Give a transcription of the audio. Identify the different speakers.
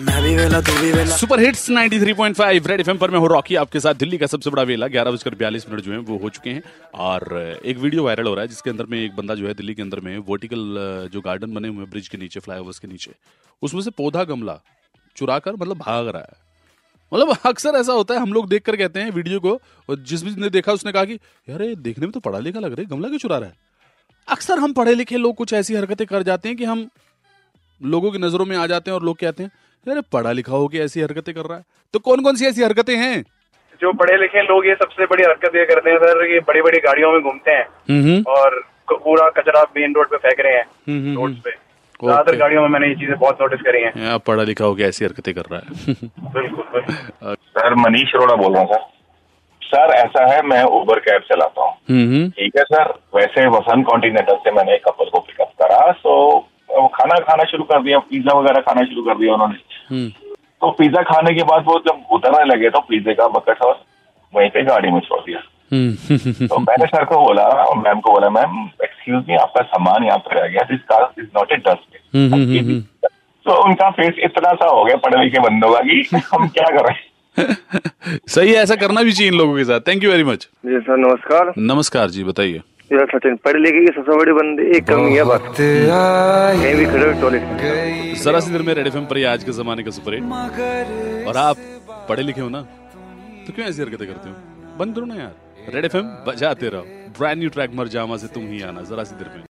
Speaker 1: Super hits 93.5 red FM पर मैं हूँ रॉकी, आपके साथ दिल्ली का सबसे बड़ा वेला। ग्यारह बजकर बयालीस मिनट जो है, वो हो चुके हैं। और एक वीडियो वायरल हो रहा है, जिसके अंदर में एक बंदा जो है, दिल्ली के अंदर में, वर्टिकल जो गार्डन बने हुए ब्रिज के नीचे, फ्लाईओवर्स के नीचे, उसमें से पौधा गमला चुरा कर मतलब भाग रहा है। मतलब अक्सर ऐसा होता है, हम लोग देख कर कहते हैं वीडियो को, और जिस भी ने देखा, उसने कहा कि, यार देखने में तो पढ़ा लिखा लग रहा है गमला क्यों चुरा रहा है? अक्सर हम पढ़े लिखे लोग कुछ ऐसी हरकतें कर जाते हैं कि हम लोगों की नज़रों में आ जाते हैं और लोग कहते हैं यार पढ़ा लिखा हो के ऐसी हरकतें कर रहा है। तो कौन कौन सी ऐसी हरकतें हैं?
Speaker 2: जो पढ़े लिखे लोग ये सबसे बड़ी हरकत ये करते हैं सर ये बड़ी बड़ी गाड़ियों में घूमते हैं
Speaker 1: हम्म
Speaker 2: और क- पूरा कचरा मेन रोड पे फेंक रहे हैं
Speaker 1: हम्म,
Speaker 2: रोड पे। ज़्यादातर गाड़ियों में मैंने ये चीज़ें बहुत नोटिस करी हैं।
Speaker 1: यार पढ़ा लिखा हो के ऐसी हरकतें कर रहा है।
Speaker 2: बिल्कुल
Speaker 3: सर मनीष अरोड़ा बोल रहा हूँ सर। सर ऐसा है मैं उबर कैब चलाता हूँ।
Speaker 1: हम्म
Speaker 3: ठीक है सर। वैसे वसंत कॉन्टिनेंटल से मैंने एक कपल को पिकअप करा सो वो खाना खाना शुरू कर दिया पिज्जा वगैरह खाना शुरू कर दिया उन्होंने।
Speaker 1: हम्म।
Speaker 3: तो पिज्जा खाने के बाद वो जब उतरने लगे तो पिज्जे का बकेट और वहीं पे गाड़ी में छोड़ दिया।
Speaker 1: हम्म।
Speaker 3: तो मैंने सर को बोला और मैम को बोला मैम एक्सक्यूज मी आपका सामान यहाँ पे रह गया this car is not a dust तो उनका फेस इतना सा हो गया पढ़े लिखे बंदों का कि हम क्या करें?
Speaker 1: सही है ऐसा करना भी चाहिए इन लोगों के साथ। Thank you very much
Speaker 2: ji sir नमस्कार।
Speaker 1: नमस्कार जी बताइए।
Speaker 2: यार सचिन पढ़ लिखे की सबसे बड़ी बंदी एक कमी है बस। कहीं भी खड़े टॉयलेट
Speaker 1: जरा सी देर में रेड एफएम पर आज के जमाने का सुपर हिट और आप पढ़े लिखे हो ना तो क्यों ऐसी हरकतें करते हो? बंद करो ना यार। रेड एफएम बजाते रहो। ब्रांड न्यू ट्रैक मर जामा से तुम ही आना जरा सी देर में।